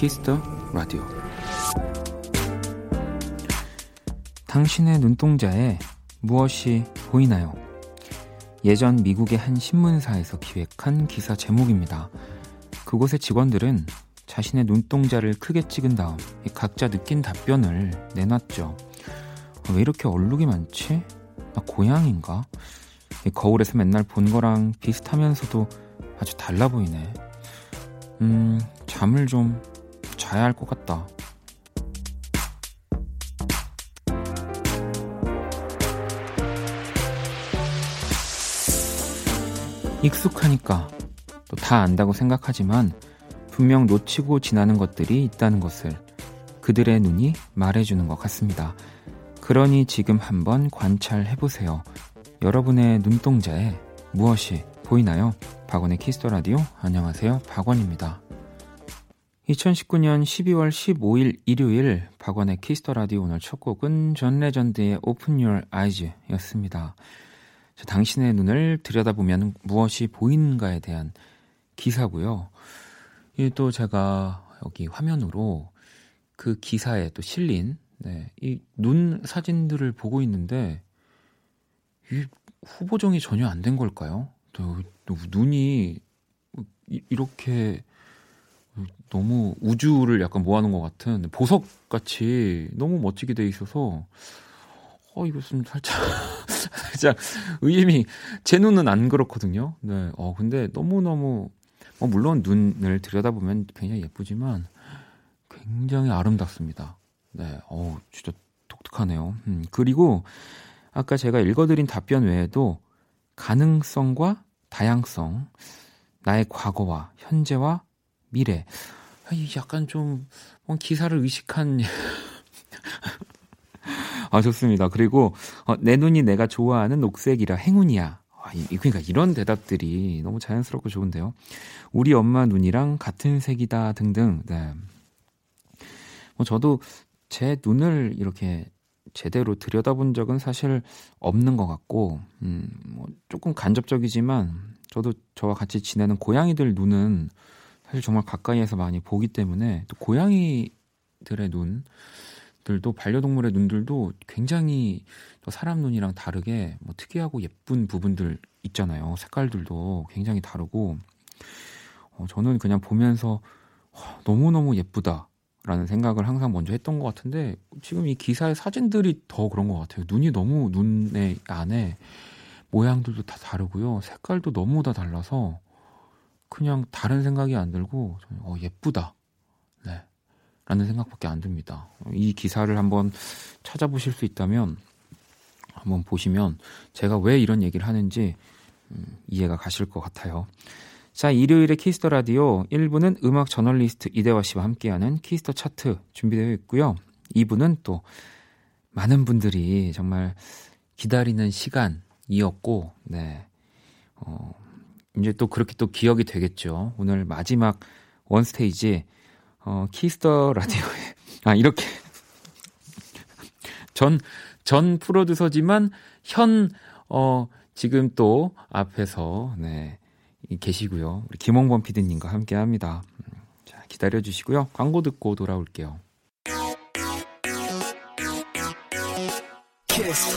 Kiss the Radio 당신의 눈동자에 무엇이 보이나요? 예전 미국의 한 신문사에서 기획한 기사 제목입니다. 그곳의 직원들은 자신의 눈동자를 크게 찍은 다음 각자 느낀 답변을 내놨죠. 왜 이렇게 얼룩이 많지? 나 고양인가? 거울에서 맨날 본 거랑 비슷하면서도 아주 달라 보이네. 음, 잠을 좀 자야 할 것 같다. 익숙하니까 또 다 안다고 생각하지만 분명 놓치고 지나는 것들이 있다는 것을 그들의 눈이 말해주는 것 같습니다. 그러니 지금 한번 관찰해 보세요. 여러분의 눈동자에 무엇이 보이나요? 박원의 Kiss the Radio 안녕하세요. 박원입니다. 2019년 12월 15일 일요일 박원의 Kiss the Radio 오늘 첫 곡은 존 레전드의 Open Your Eyes 였습니다. 당신의 눈을 들여다보면 무엇이 보이는가에 대한 기사고요. 또 제가 여기 화면으로 그 기사에 또 실린 네, 이 눈 사진들을 보고 있는데 이 후보정이 전혀 안 된 걸까요? 또, 또 눈이 이렇게 너무 우주를 약간 모아놓은 것 같은 보석 같이 너무 멋지게 돼 있어서 어 이것은 살짝 살짝 의심이 제 눈은 안 그렇거든요. 네, 어 근데 너무 너무 어, 물론 눈을 들여다보면 굉장히 예쁘지만 굉장히 아름답습니다. 네, 어 진짜 독특하네요. 음, 그리고 아까 제가 읽어드린 답변 외에도 가능성과 다양성, 나의 과거와 현재와 미래. 약간 좀 기사를 의식한 아 좋습니다. 그리고 어, 내 눈이 내가 좋아하는 녹색이라 행운이야. 아, 이, 그러니까 이런 대답들이 너무 자연스럽고 좋은데요. 우리 엄마 눈이랑 같은 색이다 등등. 네. 뭐 저도 제 눈을 이렇게 제대로 들여다본 적은 사실 없는 것 같고, 음, 뭐 조금 간접적이지만 저도 저와 같이 지내는 고양이들 눈은 사실 정말 가까이에서 많이 보기 때문에 또 고양이들의 눈들도 반려동물의 눈들도 굉장히 또 사람 눈이랑 다르게 뭐 특이하고 예쁜 부분들 있잖아요. 색깔들도 굉장히 다르고 어, 저는 그냥 보면서 어, 너무너무 예쁘다. 라는 생각을 항상 먼저 했던 것 같은데 지금 이 기사의 사진들이 더 그런 것 같아요. 눈이 너무 눈의 안에 모양들도 다 다르고요. 색깔도 너무 다 달라서 그냥 다른 생각이 안 들고 어, 예쁘다. 네. 라는 생각밖에 안 듭니다. 이 기사를 한번 찾아보실 수 있다면 한번 보시면 제가 왜 이런 얘기를 하는지 음, 이해가 가실 것 같아요. 자, 일요일에 Kiss the Radio 1부는 음악 저널리스트 이대화 씨와 함께하는 Kiss the Chart 준비되어 있고요. 2부는 또 많은 분들이 정말 기다리는 시간이었고, 네. 어, 이제 또 그렇게 또 기억이 되겠죠. 오늘 마지막 One Stage, 어, Kiss the Radio에, 아, 이렇게. 전, 전 프로듀서지만, 현, 어, 지금 또 앞에서, 네. 계시고요. 우리 김홍범 피디님과 함께 합니다. 음, 자, 기다려 주시고요. 광고 듣고 돌아올게요. 키스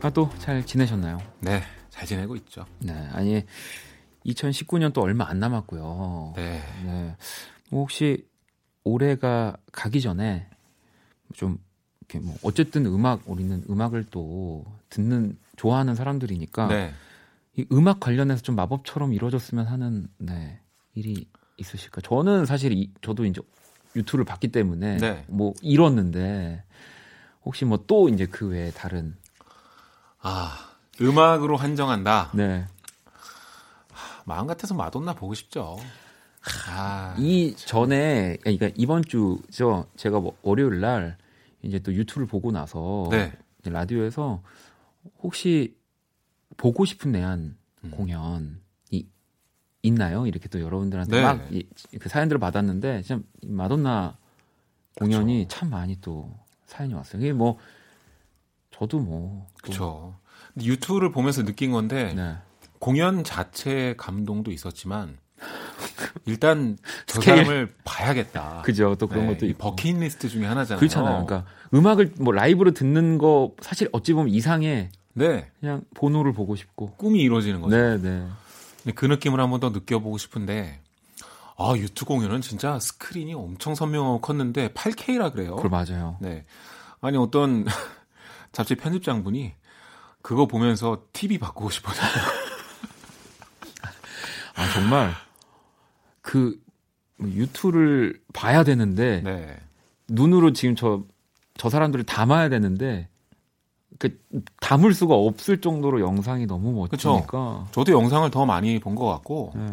아, 또 잘 지내셨나요? 네, 잘 지내고 있죠. 네, 아니 2019년 또 얼마 안 남았고요. 네. 네. 뭐 혹시 올해가 가기 전에 좀 이렇게 뭐 어쨌든 음악 우리는 음악을 또 듣는 좋아하는 사람들이니까 네. 이 음악 관련해서 좀 마법처럼 이루어졌으면 하는 네 일이 있으실까? 저는 사실 이, 저도 이제 유튜브를 봤기 때문에 네. 뭐 이뤘는데 혹시 뭐 또 이제 그 외에 다른 아, 음악으로 한정한다. 네. 마음 같아서 마돈나 보고 싶죠. 아, 이 전에 그러니까 이번 주죠. 제가 뭐 월요일 날 이제 또 유튜브를 보고 나서 네. 라디오에서 혹시 보고 싶은 내한 음. 공연이 있나요? 이렇게 또 여러분들한테 네. 막그 사연들을 받았는데 참이 마돈나 공연이 참 많이 또 사연이 왔어요. 이게 뭐 저도 뭐 또- 그렇죠. 유튜브를 보면서 느낀 건데 네. 공연 자체의 감동도 있었지만 일단 저 스케일. 사람을 봐야겠다. 그죠. 또 그런 네, 것도 이 있고. 버킷리스트 중에 하나잖아요. 그렇잖아요. 그러니까 음악을 뭐 라이브로 듣는 거 사실 어찌 보면 이상해. 네, 그냥 보노를 보고 싶고. 꿈이 이루어지는 거죠. 네, 네. 근데 그 느낌을 한번 더 느껴보고 싶은데 아 U2 공연은 진짜 스크린이 엄청 선명하고 컸는데 8K라 그래요. 그걸 맞아요. 네. 아니 어떤 잡지 편집장분이 그거 보면서 TV 바꾸고 싶어요. 아 정말 그 유튜브를 봐야 되는데 네. 눈으로 지금 저 저 사람들을 담아야 되는데 그 담을 수가 없을 정도로 영상이 너무 멋지니까. 저도 영상을 더 많이 본 것 같고 네.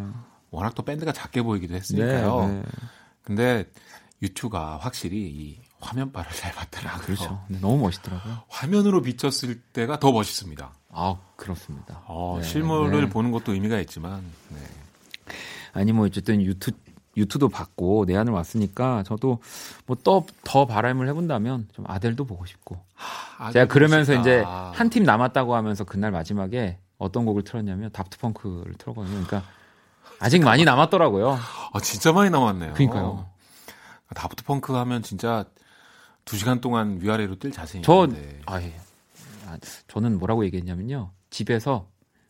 워낙 또 밴드가 작게 보이기도 했으니까요. 네, 네. 근데 유튜브가 확실히 이 화면빨을 잘 받더라고요. 아, 그렇죠. 네, 너무 멋있더라고요. 화면으로 비쳤을 때가 더 멋있습니다. 아, 그렇습니다. 어, 네, 실물을 네. 보는 것도 의미가 있지만 네. 아니 뭐 어쨌든 유튜 유튜도 받고 내한을 왔으니까 저도 뭐 또 더 바람을 해본다면 좀 아델도 보고 싶고 아, 제가 그러면서 멋있다. 이제 한 팀 남았다고 하면서 그날 마지막에 어떤 곡을 틀었냐면 다프트 펑크를 틀었거든요. 그러니까 아직 많이 남았더라고요. 아, 진짜 많이 남았네요. 그러니까요. 다프트 펑크 하면 진짜 두 시간 동안 위아래로 뛸저 있는데. 아, 예. 아, 저는 뭐라고 얘기했냐면요. 집에서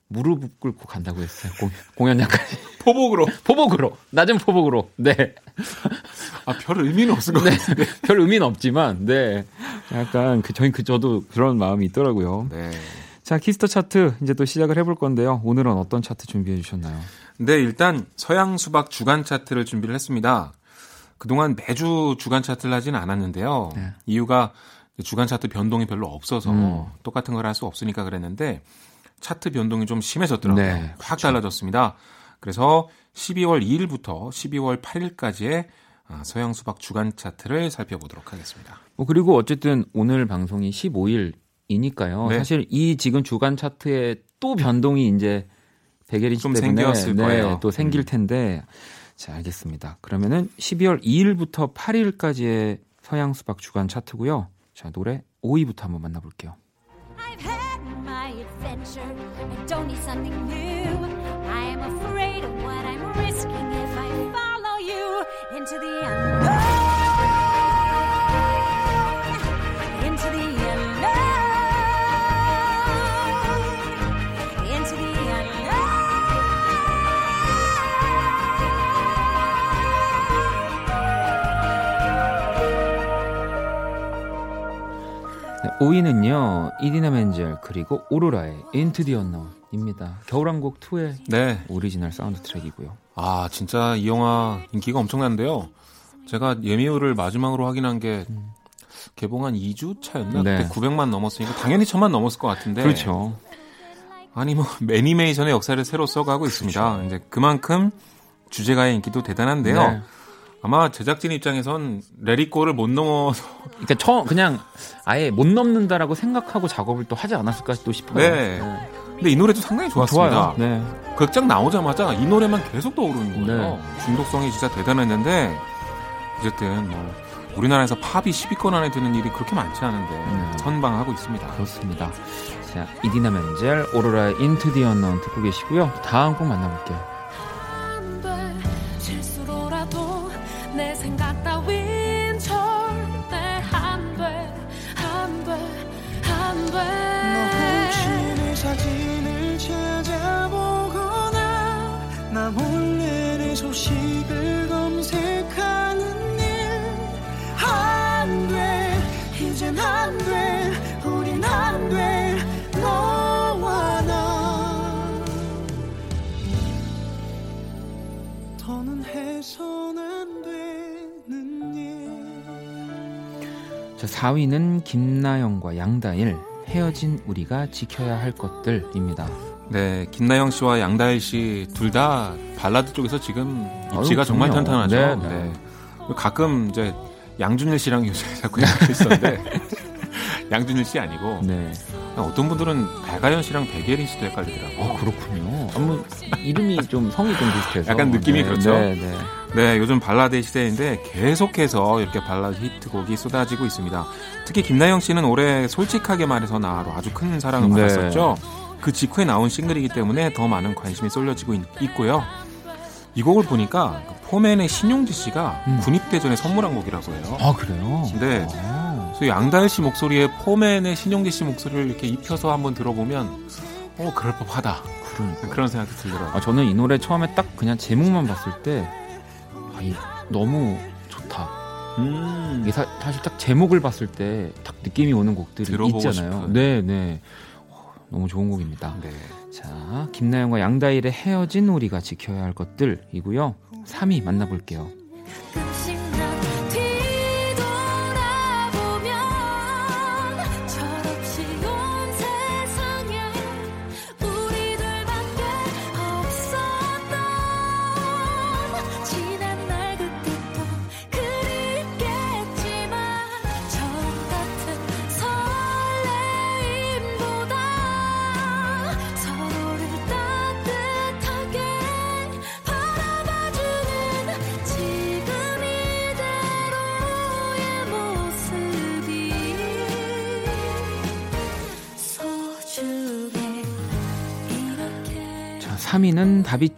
무릎 꿇고 간다고 했어요. 공, 공연장까지 포복으로 포복으로 낮은 포복으로. 네. 아, 별 의미는 없을 것 네. 같은데. 별 의미는 없지만 네. 약간 그 저희 그 저도 그런 마음이 있더라고요. 네. 자, Kiss the Chart 이제 또 시작을 해볼 건데요. 오늘은 어떤 차트 준비해 주셨나요? 네, 일단 서양 수박 주간 차트를 준비를 했습니다. 그동안 매주 주간 차트를 하지는 않았는데요. 네. 이유가 주간 차트 변동이 별로 없어서 음. 똑같은 걸 할 수 없으니까 그랬는데 차트 변동이 좀 심해졌더라고요. 네, 확 달라졌습니다. 그래서 12월 2일부터 12월 8일까지의 아, 서양 수박 주간 차트를 살펴보도록 하겠습니다. 뭐 그리고 어쨌든 오늘 방송이 15일이니까요. 네. 사실 이 지금 주간 차트에 또 변동이 이제 백예린 씨좀 때문에 생겼을 네, 거예요. 또 생길 음. 텐데 자 알겠습니다. 그러면은 12월 2일부터 8일까지의 서양 수박 주간 차트고요. 자 노래 5위부터 한번 만나볼게요. I've had my adventure. I don't need something new. I am afraid of what I'm risking if I follow you into the unknown. 5위는요 이디나 멘젤 그리고 오로라의 Into the Unknown입니다. 겨울왕국 2의 네. 오리지널 사운드 트랙이고요. 아, 진짜 이 영화 인기가 엄청난데요. 제가 예매율을 마지막으로 확인한 게 개봉한 2주 차였나? 네. 그때 900만 넘었으니까 당연히 1000만 넘었을 것 같은데. 그렇죠. 아니 뭐 애니메이션의 역사를 새로 써가고 있습니다. 이제 그만큼 주제가의 인기도 대단한데요. 네. 아마 제작진 입장에선 Let It Go를 못 넘어서 그러니까 처음 그냥 아예 못 넘는다라고 생각하고 작업을 또 하지 않았을까 또 싶어요. 네. 근데 이 노래도 상당히 좋았습니다. 좋아요. 네. 극장 나오자마자 이 노래만 계속 떠오르는 거예요. 네. 중독성이 진짜 대단했는데 어쨌든 뭐 우리나라에서 팝이 10위권 안에 드는 일이 그렇게 많지 않은데 네. 선방하고 있습니다. 그렇습니다. 자, 이디나 멘젤, the Unknown 듣고 계시고요. 다음 곡 만나볼게요. 4위는 김나영과 양다일 헤어진 우리가 지켜야 할 것들입니다. 네, 김나영 씨와 양다일 씨 둘 다 발라드 쪽에서 지금 입지가 아유, 정말. 탄탄하죠. 네, 네, 네. 가끔 이제 양준일 씨랑 요새 자꾸 얘기했었는데 양준일 씨 아니고 네. 어떤 분들은 배가연 씨랑 백예린 씨도 헷갈리더라고요. 어, 그렇군요. 아, 뭐, 이름이 좀 성이 좀 비슷해서. 약간 느낌이 네, 그렇죠? 네, 네. 네, 요즘 발라드의 시대인데 계속해서 이렇게 발라드 히트곡이 쏟아지고 있습니다. 특히 김나영 씨는 올해 솔직하게 말해서 나로 아주 큰 사랑을 네. 받았었죠. 그 직후에 나온 싱글이기 때문에 더 많은 관심이 쏠려지고 있, 고요이 곡을 보니까 그 포맨의 신용지 씨가 음. 군입대전에 선물한 곡이라고 해요. 아, 그래요? 네. 아, 그래서 양다일 씨 목소리에 포맨의 신용지 씨 목소리를 이렇게 입혀서 한번 들어보면 어 그럴 법하다 그러니까. 그런 생각이 들더라고요. 아, 저는 이 노래 처음에 딱 그냥 제목만 봤을 때, 아, 이, 너무 좋다. 음. 이게 사, 사실 딱 제목을 봤을 때 딱 느낌이 오는 곡들이 있잖아요. 싶은. 네, 네. 어, 너무 좋은 곡입니다. 네. 자, 김나영과 양다일의 헤어진 우리가 지켜야 할 것들이고요. 3위 만나볼게요.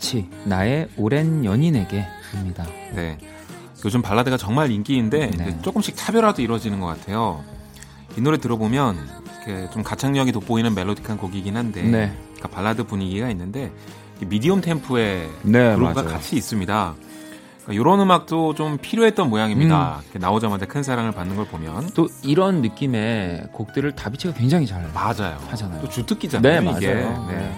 3위는 다비치, 나의 오랜 연인에게입니다. 네. 요즘 발라드가 정말 인기인데 네. 조금씩 차별화도 이루어지는 것 같아요. 이 노래 들어보면 좀 가창력이 돋보이는 멜로디한 곡이긴 한데 네. 그러니까 발라드 분위기가 있는데 이 미디엄 템포의 네, 그루브가 맞아요. 같이 있습니다. 그러니까 이런 음악도 좀 필요했던 모양입니다. 음. 나오자마자 큰 사랑을 받는 걸 보면 또 이런 느낌의 곡들을 다비치가 굉장히 잘 맞아요. 하잖아요. 또 주특기잖아요. 네, 이게. 맞아요. 네.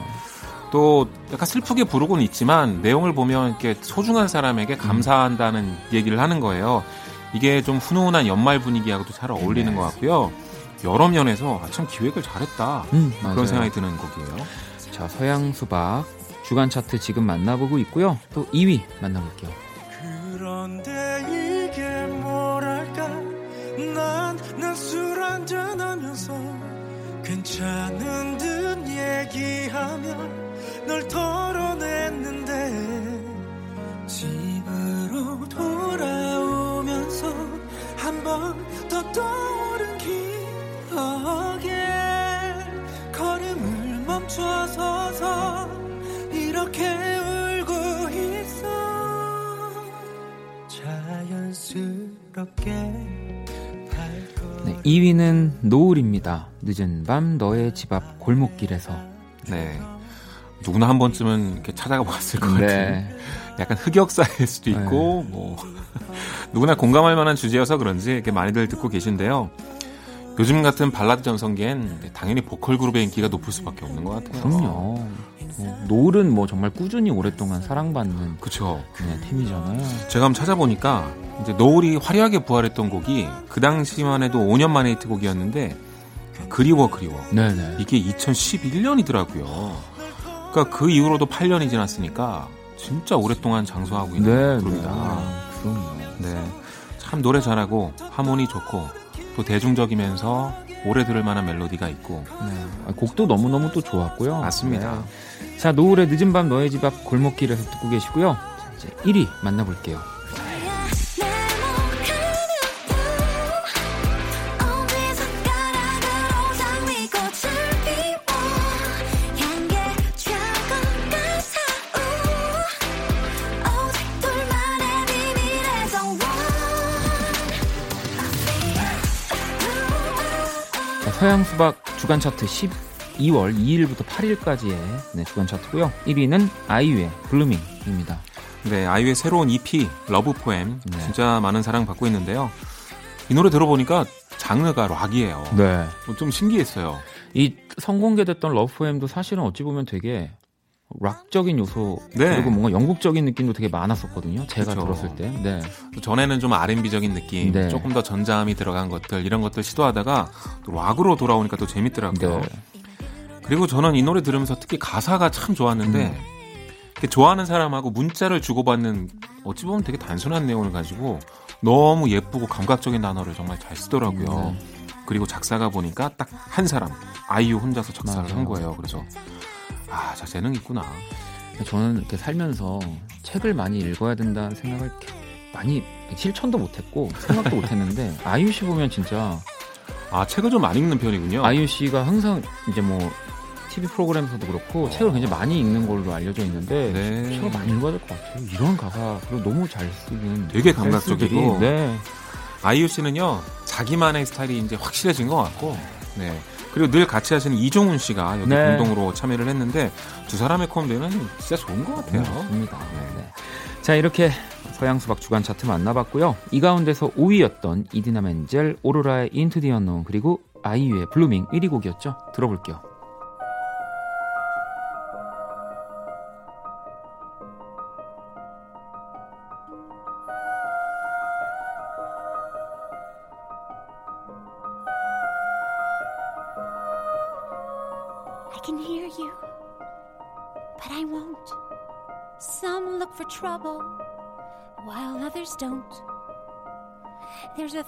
네. 또 약간 슬프게 부르고는 있지만 내용을 보면 이렇게 소중한 사람에게 감사한다는 얘기를 하는 거예요. 이게 좀 훈훈한 연말 분위기하고도 잘 어울리는 네. 것 같고요. 여러 면에서 아, 참 기획을 잘했다 음, 맞아요. 그런 생각이 드는 곡이에요. 자, 서양 수박 주간 차트 지금 만나보고 있고요. 또 2위 만나볼게요. 그런데 이게 뭐랄까 난난 술 한잔 하면서 괜찮은 듯 얘기하며 널 털어냈는데 집으로 돌아오면서 한 번 더 떠오른 기억에 걸음을 멈춰서서 이렇게 울고 있어 자연스럽게 발걸음 네, 2위는 노을입니다. 늦은 밤 너의 집 앞 골목길에서. 네. 누구나 한 번쯤은 이렇게 찾아가 봤을 것 같은 네. 약간 흑역사일 수도 있고 뭐 누구나 공감할 만한 주제여서 그런지 이렇게 많이들 듣고 계신데요. 요즘 같은 발라드 전성기엔 당연히 보컬 그룹의 인기가 높을 수밖에 없는 것 같아요. 그럼요. 어, 노을은 뭐 정말 꾸준히 오랫동안 사랑받는 그렇죠. 네, 팀이잖아요. 제가 한번 찾아보니까 이제 노을이 화려하게 부활했던 곡이 그 당시만 해도 5년 만의 히트곡이었는데 그리워 그리워 네네. 이게 2011년이더라고요. 그러니까 그 이후로도 8년이 지났으니까 진짜 오랫동안 장수하고 있는 네, 그룹이다. 네. 그럼요. 네. 참 노래 잘하고 하모니 좋고 또 대중적이면서 오래 들을 만한 멜로디가 있고 네. 아, 곡도 너무너무 또 좋았고요. 맞습니다. 네. 자, 노을의 늦은 밤 너의 집 앞 골목길에서 듣고 계시고요. 자, 이제 1위 만나볼게요. 서양 수박 주간 차트 12월 2일부터 8일까지의 네, 주간 차트고요. 1위는 아이유의 Blueming입니다. 네, 아이유의 새로운 EP Love poem 네. 진짜 많은 사랑 받고 있는데요. 이 노래 들어보니까 장르가 락이에요. 네. 좀 신기했어요. 이 선공개됐던 Love poem도 사실은 어찌 보면 되게 락적인 요소 네. 그리고 뭔가 영국적인 느낌도 되게 많았었거든요. 제가 그쵸. 들었을 때. 네. 전에는 좀 R&B적인 느낌, 네. 조금 더 전자음이 들어간 것들 이런 것들 시도하다가 또 락으로 돌아오니까 또 재밌더라고요. 네. 그리고 저는 이 노래 들으면서 특히 가사가 참 좋았는데 음. 좋아하는 사람하고 문자를 주고받는 어찌 보면 되게 단순한 내용을 가지고 너무 예쁘고 감각적인 단어를 정말 잘 쓰더라고요. 네. 그리고 작사가 보니까 딱 한 사람 아이유 혼자서 작사를 맞아요. 한 거예요. 그래서 아, 자 재능 있구나. 저는 이렇게 살면서 책을 많이 읽어야 된다는 생각을 많이 실천도 못했고 생각도 못했는데 아이유 씨 보면 진짜 아 책을 좀 많이 읽는 편이군요. 아이유 씨가 항상 이제 뭐 TV 프로그램에서도 그렇고 책을 굉장히 많이 읽는 걸로 알려져 있는데 네. 책을 많이 읽어야 될 것 같아요. 이런 가사 그리고 너무 잘 쓰는 되게 감각적이고. 네. 아이유 씨는요 자기만의 스타일이 이제 확실해진 것 같고 네 그리고 늘 같이 하시는 이종훈 씨가 여기 네. 공동으로 참여를 했는데 두 사람의 콤비는 진짜 좋은 것 같아요. 좋습니다. 네. 자 이렇게 서양 수박 주간 차트 만나봤고요. 이 가운데서 5위였던 이디나 멘젤, 오로라의 Into the Unknown 그리고 아이유의 Blueming 1위 곡이었죠. 들어볼게요.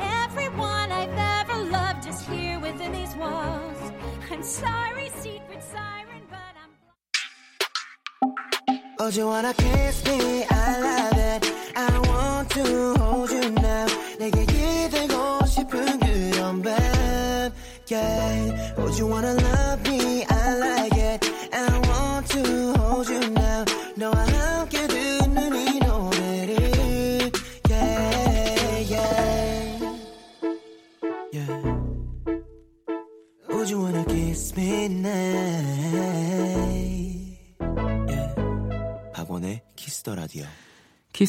Everyone I've ever loved is here within these walls. I'm sorry, secret siren, but I'm. Oh, do you wanna kiss me? I love it. I want to hold you now. 내게 기대고 싶은 그런 밤. Yeah. Oh, do you wanna love me?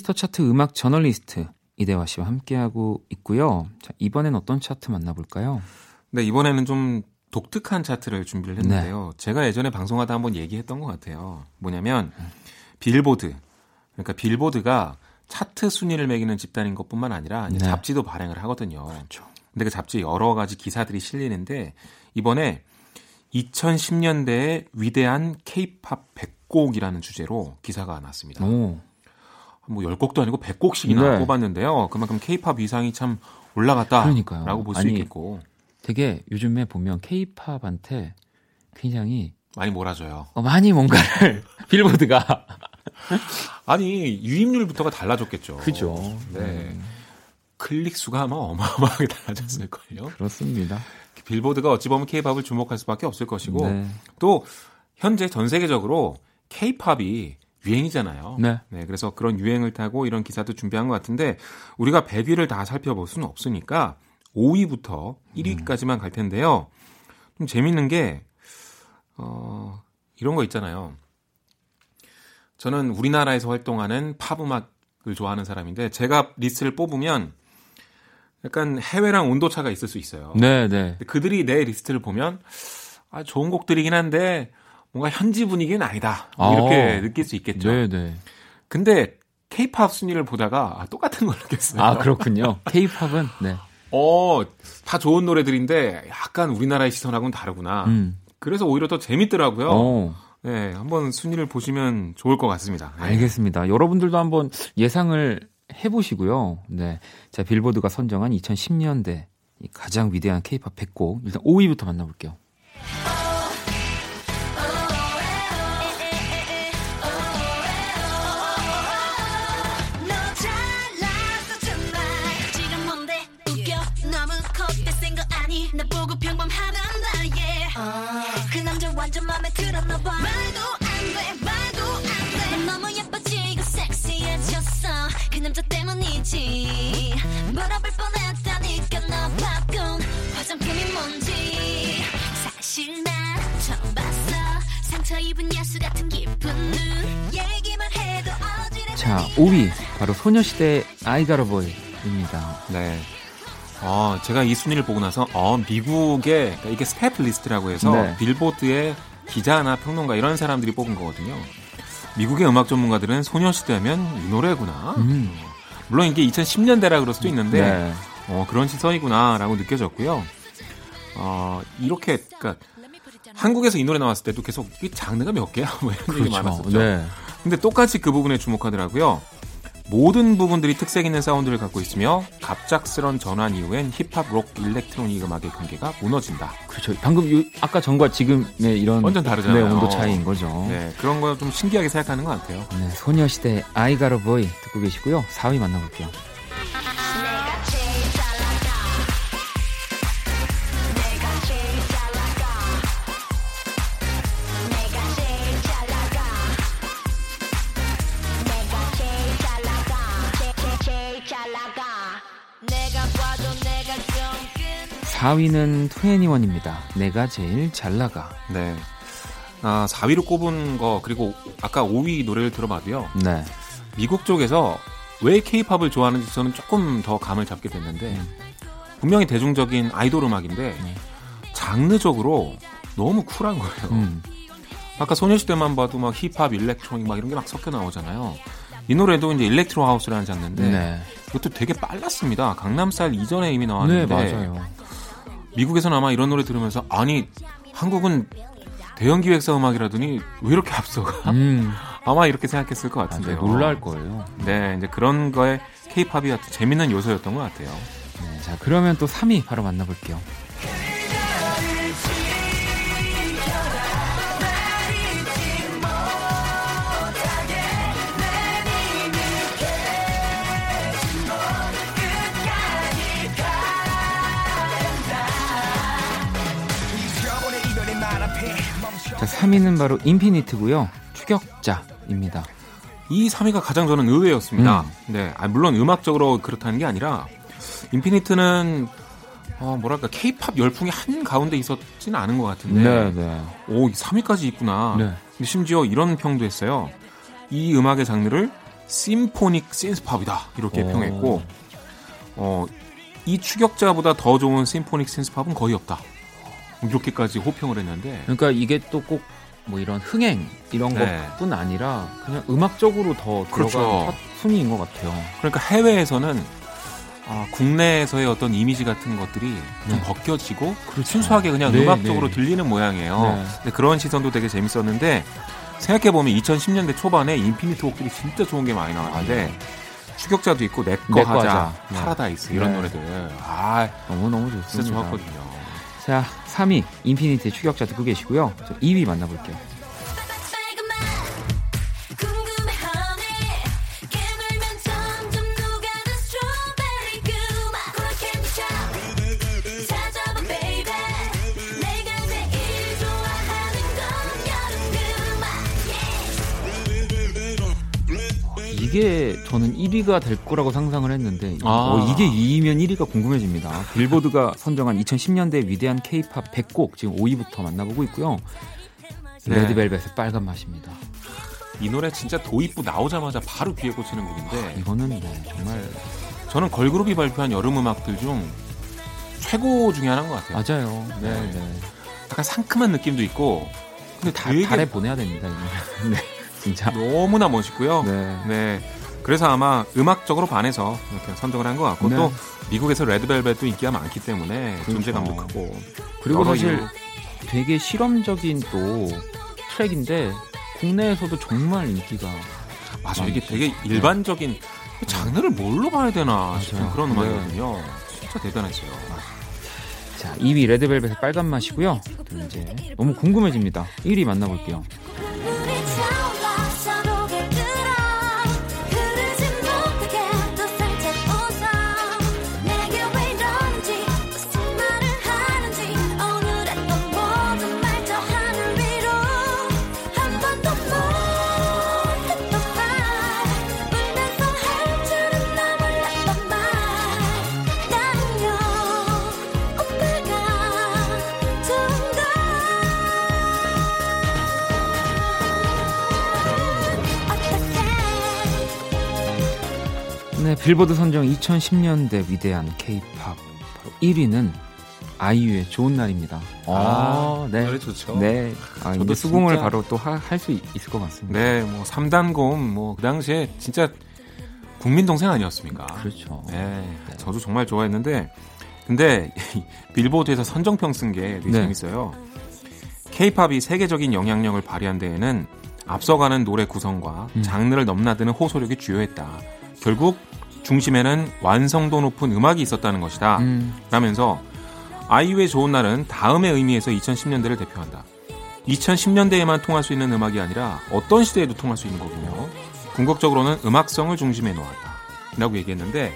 Kiss the Chart 음악 저널리스트 이대화 씨와 함께하고 있고요. 자, 이번엔 어떤 차트 만나볼까요? 네 이번에는 좀 독특한 차트를 준비를 네. 했는데요. 제가 예전에 방송하다 한번 얘기했던 것 같아요. 뭐냐면 빌보드 그러니까 빌보드가 차트 순위를 매기는 집단인 것뿐만 아니라 네. 잡지도 발행을 하거든요. 그렇죠. 근데 그 잡지에 여러 가지 기사들이 실리는데 이번에 2010년대의 위대한 케이팝 100곡이라는 주제로 기사가 났습니다. 오, 뭐 10곡도 아니고 100곡씩이나 네. 뽑았는데요. 그만큼 케이팝 위상이 참 올라갔다라고 그러니까요. 볼수 있겠고 되게 요즘에 보면 케이팝한테 굉장히 많이 몰아줘요. 어, 많이 뭔가를 빌보드가 아니 유입률부터가 달라졌겠죠. 그죠. 네. 클릭 수가 아마 어마어마하게 달라졌을 걸요. 그렇습니다. 빌보드가 어찌 보면 케이팝을 주목할 수밖에 없을 것이고 네. 또 현재 전 세계적으로 케이팝이 유행이잖아요. 네. 그래서 그런 유행을 타고 이런 기사도 준비한 것 같은데 우리가 100위를 다 살펴볼 수는 없으니까 5위부터 1위까지만 갈 텐데요. 좀 재밌는 게 어, 이런 거 있잖아요. 저는 우리나라에서 활동하는 팝 음악을 좋아하는 사람인데 제가 리스트를 뽑으면 약간 해외랑 온도 차가 있을 수 있어요. 네, 네. 그들이 내 리스트를 보면 아, 좋은 곡들이긴 한데 뭔가 현지 분위기는 아니다. 뭐 이렇게 아. 느낄 수 있겠죠. 네, 네. 근데 케이팝 순위를 보다가 아, 똑같은 걸 느꼈어요. 아, 그렇군요. 케이팝은 네. 어, 다 좋은 노래들인데 약간 우리나라의 시선하고는 다르구나. 음. 그래서 오히려 더 재밌더라고요. 어, 네, 한번 순위를 보시면 좋을 것 같습니다. 네. 알겠습니다. 여러분들도 한번 예상을 해보시고요. 네. 자, 빌보드가 선정한 2010년대 가장 위대한 케이팝 100곡. 일단 5위부터 만나볼게요. 건지 물어볼 뻔했다니까 나 바꾼 화장품이 뭔지 사실 나 처음 봤어 상처 입은 야수 같은 깊은 눈 얘기만 해도 어지러워 자 5위 바로 소녀시대 아이가로보이입니다 네 어, 제가 이 순위를 보고 나서 어, 미국의 그러니까 이게 staff list라고 해서 네. 빌보드의 기자나 평론가 이런 사람들이 뽑은 거거든요. 미국의 음악 전문가들은 소녀시대면 이 노래구나. 음. 물론 이게 2010년대라 그럴 수도 있는데 네. 어, 그런 시선이구나라고 느껴졌고요. 어, 이렇게 그러니까 한국에서 이 노래 나왔을 때도 계속 이 장르가 몇 개야? 뭐 이런 얘기 많았었죠. 네. 근데 똑같이 그 부분에 주목하더라고요. 모든 부분들이 특색 있는 사운드를 갖고 있으며 갑작스런 전환 이후엔 힙합, 록, 일렉트로닉 음악의 경계가 무너진다. 그렇죠. 방금 요, 아까 전과 지금의 이런 완전 다르잖아요. 네, 온도 차이인 거죠. 네, 그런 거 좀 신기하게 생각하는 것 같아요. 네, 소녀시대 아이가로보이 듣고 계시고요. 4위 만나볼게요. 4위는 21입니다. 내가 제일 잘 나가. 네. 아, 4위로 꼽은 거 그리고 아까 5위 노래를 들어봐도요. 네. 미국 쪽에서 왜 케이팝을 좋아하는지 저는 조금 더 감을 잡게 됐는데 음. 분명히 대중적인 아이돌 음악인데 네. 장르적으로 너무 쿨한 거예요. 음. 아까 소녀시대만 봐도 막 힙합, 일렉트로닉 막 이런 게 막 섞여 나오잖아요. 이 노래도 이제 일렉트로 하우스라는 장르인데 네. 이것도 되게 빨랐습니다. 강남스타일 이전에 이미 네, 나왔는데 맞아요. 미국에서는 아마 이런 노래 들으면서 아니 한국은 대형 기획사 음악이라더니 왜 이렇게 앞서가? 음. 아마 이렇게 생각했을 것 맞아요. 같은데 요. 놀랄 거예요. 네, 이제 그런 거에 케이팝이 아주 재밌는 요소였던 것 같아요. 네, 자, 그러면 또 3위 바로 만나볼게요. 3위는 바로 인피니트고요. 추격자입니다. 이 3위가 가장 저는 의외였습니다. 음. 네, 아, 물론 음악적으로 그렇다는 게 아니라 인피니트는 어, 뭐랄까 케이팝 열풍이 한 가운데 있었지는 않은 것 같은데 네. 오 3위까지 있구나. 네. 근데 심지어 이런 평도 했어요. 이 음악의 장르를 심포닉 신스팝이다 이렇게 오. 평했고 어, 이 추격자보다 더 좋은 심포닉 신스팝은 거의 없다. 이렇게까지 호평을 했는데 그러니까 이게 또 꼭 뭐 이런 흥행 이런 네. 것뿐 아니라 그냥 음악적으로 더 그렇죠. 들어간 첫 순위인 것 같아요. 그러니까 해외에서는 아, 국내에서의 어떤 이미지 같은 것들이 좀 네. 벗겨지고 순수하게 그냥 네, 음악적으로 네. 들리는 모양이에요. 네. 근데 그런 시선도 되게 재밌었는데 생각해보면 2010년대 초반에 인피니트 곡들이 진짜 좋은 게 많이 나왔는데 추격자도 있고 내꺼 하자, 하자. 네. 파라다이스 이런 네. 노래들 아 너무 너무 좋습니다. 진짜 좋았거든요. 자, 3위 인피니트의 추격자 듣고 계시고요. 저 2위 만나볼게요. 이게 저는 1위가 될 거라고 상상을 했는데 아. 어, 이게 2위면 1위가 궁금해집니다. 빌보드가 선정한 2010년대 위대한 K-팝 100곡 지금 5위부터 만나보고 있고요. 네. 레드벨벳의 빨간 맛입니다. 이 노래 진짜 도입부 나오자마자 바로 귀에 꽂히는 곡인데 이거는 네, 정말 저는 걸그룹이 발표한 여름 음악들 중 최고 중에 하나인 것 같아요. 맞아요. 네, 네. 약간 상큼한 느낌도 있고 근데 다, 되게 달에 보내야 됩니다. 이 거. 네, 진짜. 너무나 멋있고요. 네. 네. 그래서 아마 음악적으로 반해서 이렇게 선정을 한 것 같고 네. 또 미국에서 레드벨벳도 인기가 많기 때문에 존재감도 크고 그리고 사실 이유. 되게 실험적인 또 트랙인데 국내에서도 정말 인기가 맞아 이게 되게 일반적인 장르를 뭘로 봐야 되나 싶은 맞아요. 그런 네. 음악이거든요. 진짜 대단했어요. 자 2위 레드벨벳의 빨간 맛이고요. 또 이제 너무 궁금해집니다. 1위 만나볼게요. 네, 빌보드 선정 2010년대 위대한 K-팝 바로 1위는 아이유의 좋은 날입니다. 아, 네. 노래 좋죠. 네. 아, 저도 수긍을 진짜- 바로 또 할 수 있을 것 같습니다. 네, 뭐 3단곰 뭐 그 당시에 진짜 국민 동생 아니었습니까? 그렇죠. 네, 저도 정말 좋아했는데 근데 이 빌보드에서 선정평 쓴 게 되게 네. 재밌어요. K-팝이 세계적인 영향력을 발휘한 데에는 앞서가는 노래 구성과 음. 장르를 넘나드는 호소력이 주요했다. 결국 중심에는 완성도 높은 음악이 있었다는 것이다. 음, 라면서 아이유의 좋은 날은 다음의 의미에서 2010년대를 대표한다. 2010년대에만 통할 수 있는 음악이 아니라 어떤 시대에도 통할 수 있는 거군요. 궁극적으로는 음악성을 중심에 놓았다. 라고 얘기했는데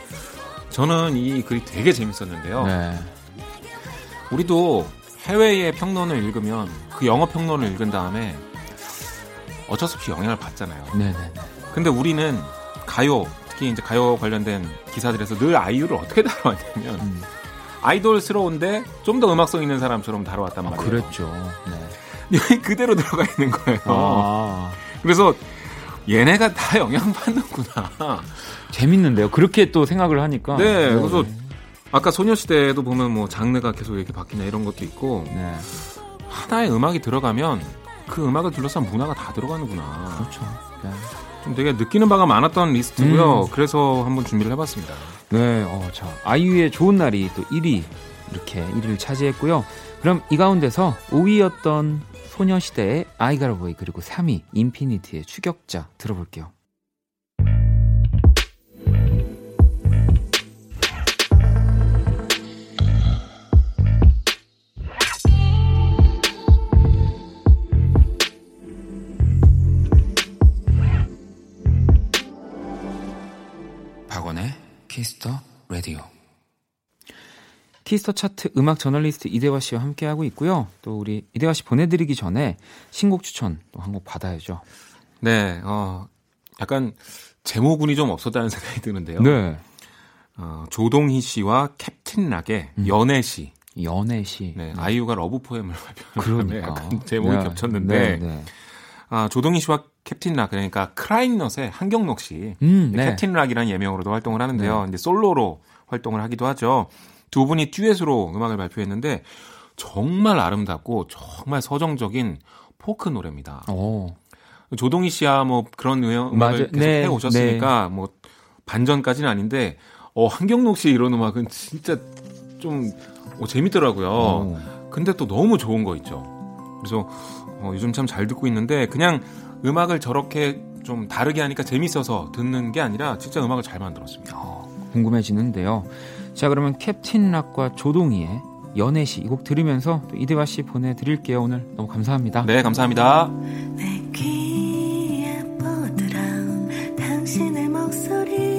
저는 이 글이 되게 재밌었는데요. 네. 우리도 해외의 평론을 읽으면 그 영어 평론을 읽은 다음에 어쩔 수 없이 영향을 받잖아요. 네네. 근데 우리는 가요, 특히 이제 가요 관련된 기사들에서 늘 아이유를 어떻게 다뤄왔냐면 음. 아이돌스러운데 좀 더 음악성 있는 사람처럼 다뤄왔단 아, 말이에요. 그랬죠. 네. 여기 그대로 들어가 있는 거예요. 아, 그래서 얘네가 다 영향받는구나. 재밌는데요. 그렇게 또 생각을 하니까. 네, 그래서 아까 소녀시대에도 보면 뭐 장르가 계속 이렇게 바뀌냐 이런 것도 있고 네. 하나의 음악이 들어가면 그 음악을 둘러싼 문화가 다 들어가는구나. 그렇죠. 네. 좀 되게 느끼는 바가 많았던 리스트고요. 음. 그래서 한번 준비를 해봤습니다. 네, 어, 자, 아이유의 좋은 날이 또 1위, 이렇게 1위를 차지했고요. 그럼 이 가운데서 5위였던 소녀시대의 아이가라보이, 그리고 3위, 인피니티의 추격자 들어볼게요. 라디오. Kiss the Chart 음악 저널리스트 이대화 씨와 함께하고 있고요. 또 우리 이대화 씨 보내드리기 전에 신곡 추천 또 한 곡 받아야죠. 네, 어, 약간 제목운이 좀 없었다는 생각이 드는데요. 네. 어, 조동희 씨와 캡틴 락의 음. 연애 시. 연애 시. 네, 아이유가 Love poem을 발표한 그러니까. 약간 제목이 네. 겹쳤는데 네, 네. 아, 조동희 씨와 캡틴 락 그러니까 크라잉넛의 한경록 씨 음, 네. 캡틴 락이라는 예명으로도 활동을 하는데요. 이제 솔로로 활동을 하기도 하죠. 두 분이 듀엣으로 음악을 발표했는데 정말 아름답고 정말 서정적인 포크 노래입니다. 오. 조동희 씨야 뭐 그런 음악을 맞아. 계속 네, 해 오셨으니까 뭐 반전까지는 아닌데 어 한경록 씨 이런 음악은 진짜 좀 어, 재밌더라고요. 오. 근데 또 너무 좋은 거 있죠. 그래서 어, 요즘 참 잘 듣고 있는데 그냥 음악을 저렇게 좀 다르게 하니까 재밌어서 듣는 게 아니라 진짜 음악을 잘 만들었습니다. 궁금해지는데요. 자, 그러면 캡틴 락과 조동희의 연애 시 이 곡 들으면서 또 이대화 씨 보내드릴게요. 오늘 너무 감사합니다. 네, 감사합니다. 내 귀에 뻗으란 당신의 목소리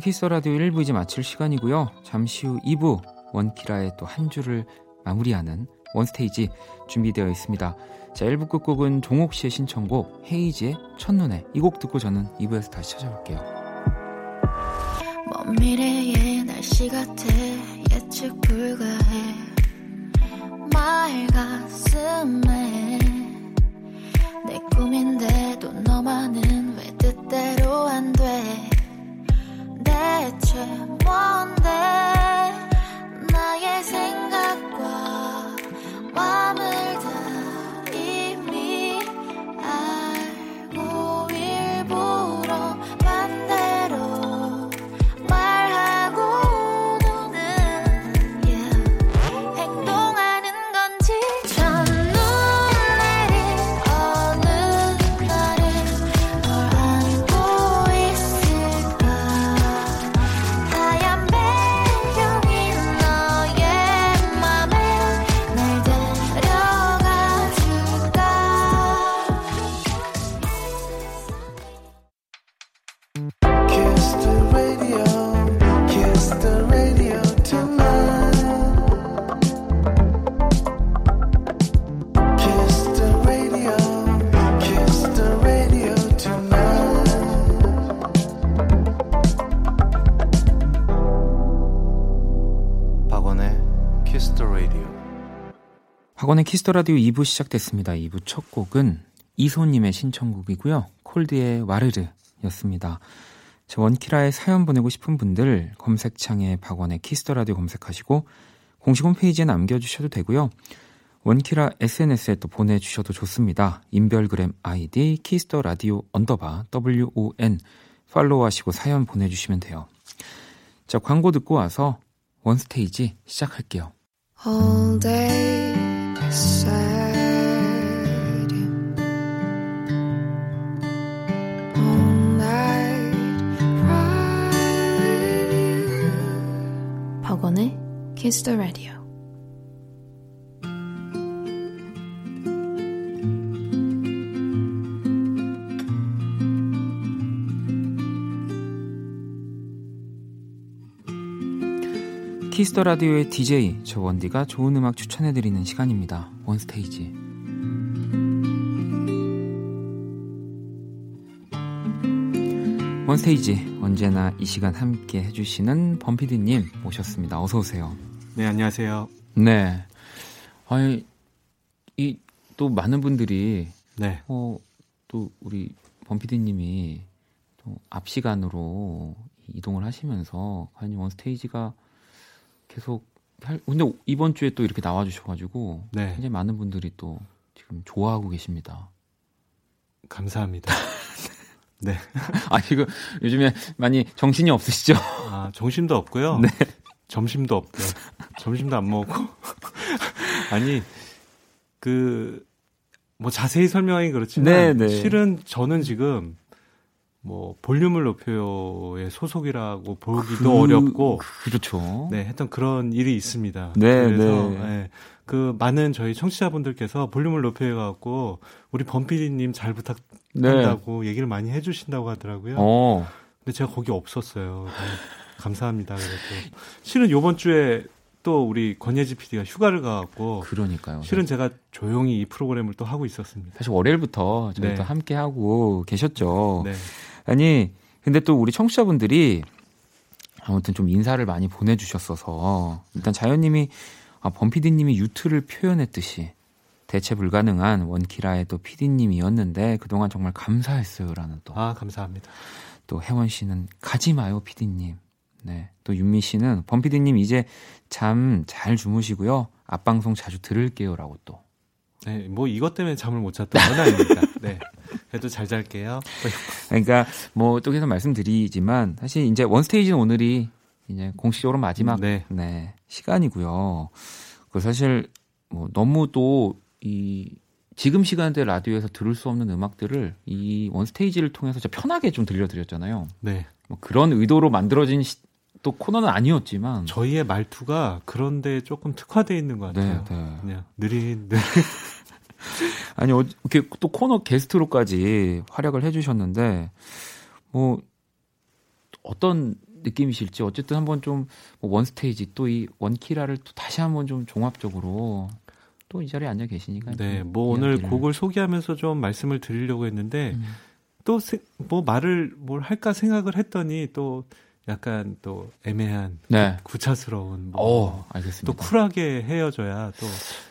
자, 박원의 키스터 라디오 1부 이제 마칠 시간이고요. 잠시 후 2부 원키라의 또 한 주를 마무리하는 원스테이지 준비되어 있습니다. 자, 1부 끝곡은 종옥 씨의 신청곡 헤이즈의 첫눈에 이 곡 듣고 저는 2부에서 다시 찾아올게요. 먼 미래의 날씨 같아 예측 불가해 말 가슴에 Kiss the Radio 2부 시작됐습니다. 2부 첫 곡은 이소님의 신청곡이고요. 콜드의 와르르였습니다. 저 원키라에 사연 보내고 싶은 분들 검색창에 박원의 Kiss the Radio 검색하시고 공식 홈페이지에 남겨주셔도 되고요. 원키라 SNS에 또 보내주셔도 좋습니다. 인별그램 아이디 Kiss the Radio underbar WON 팔로우하시고 사연 보내주시면 돼요. 자 광고 듣고 와서 원스테이지 시작할게요. all day 박원의 Kiss the Radio. Kiss the Radio의 DJ 저 원디가 좋은 음악 추천해 드리는 시간입니다. 원스테이지. 원스테이지 언제나 이 시간 함께 해주시는 범피디님 모셨습니다. 어서 오세요. 네, 안녕하세요. 네. 아니 이 또 많은 분들이 네. 어, 또 우리 범피디님이 또 앞 시간으로 이동을 하시면서 과연 원스테이지가 계속 할, 근데 이번 주에 또 이렇게 나와주셔가지고 네. 굉장히 많은 분들이 또 지금 좋아하고 계십니다. 감사합니다. 네. 아 지금 요즘에 많이 정신이 없으시죠? 아, 정신도 없고요. 네. 점심도 없고요. 점심도 안 먹고. 아니, 그, 뭐 자세히 설명하기 그렇지만 네, 네. 실은 저는 지금 뭐 볼륨을 높여요의 소속이라고 보기도 그- 어렵고 그렇죠. 네, 했던 그런 일이 있습니다. 네, 그래서 네. 예, 그 많은 저희 청취자분들께서 볼륨을 높여 갖고 우리 범피디님 잘 부탁한다고 얘기를 많이 해 주신다고 하더라고요. 네. 어, 근데 제가 거기 없었어요. 네, 감사합니다. 그래서 실은 요번 주에 또 우리 권예지 PD가 휴가를 가갖고 그러니까요. 실은 제가 조용히 이 프로그램을 또 하고 있었습니다. 사실 월요일부터 저희 네. 또 함께 하고 계셨죠. 네, 아니 근데 또 우리 청취자분들이 아무튼 좀 인사를 많이 보내주셨어서 일단 자연님이 아, 범피디님이 유튜를 표현했듯이 대체 불가능한 원키라의 또 피디님이었는데 그동안 정말 감사했어요라는 또 아 감사합니다. 또 혜원 씨는 가지 마요 피디님. 네. 또 윤미 씨는 범 피디님 이제 잠 잘 주무시고요. 앞방송 자주 들을게요라고 또. 네, 뭐 이것 때문에 잠을 못 잤던 건 아닙니다. 네, 그래도 잘 잘게요. 그러니까 뭐 또 계속 말씀드리지만 사실 이제 원스테이지는 오늘이 이제 공식적으로 마지막 네. 네, 시간이고요. 그 사실 뭐 너무 또 이 지금 시간대 라디오에서 들을 수 없는 음악들을 이 원스테이지를 통해서 진짜 편하게 좀 들려드렸잖아요. 네, 뭐 그런 의도로 만들어진 시- 또 코너는 아니었지만 저희의 말투가 그런데 조금 특화돼 있는 것 네, 같아요. 네. 그냥 느린 느린 아니 어, 이렇게 또 코너 게스트로까지 활약을 해주셨는데 뭐 어떤 느낌이실지 어쨌든 한번 좀 뭐 원스테이지 또 이 원키라를 또 다시 한번 좀 종합적으로 또 이 자리에 앉아 계시니까 네, 좀뭐 오늘 이야기를. 곡을 소개하면서 좀 말씀을 드리려고 했는데 음. 또뭐 말을 뭘 할까 생각을 했더니 또 약간 또 애매한 네. 구차스러운 뭐 어, 알겠습니다. 또 쿨하게 헤어져야 또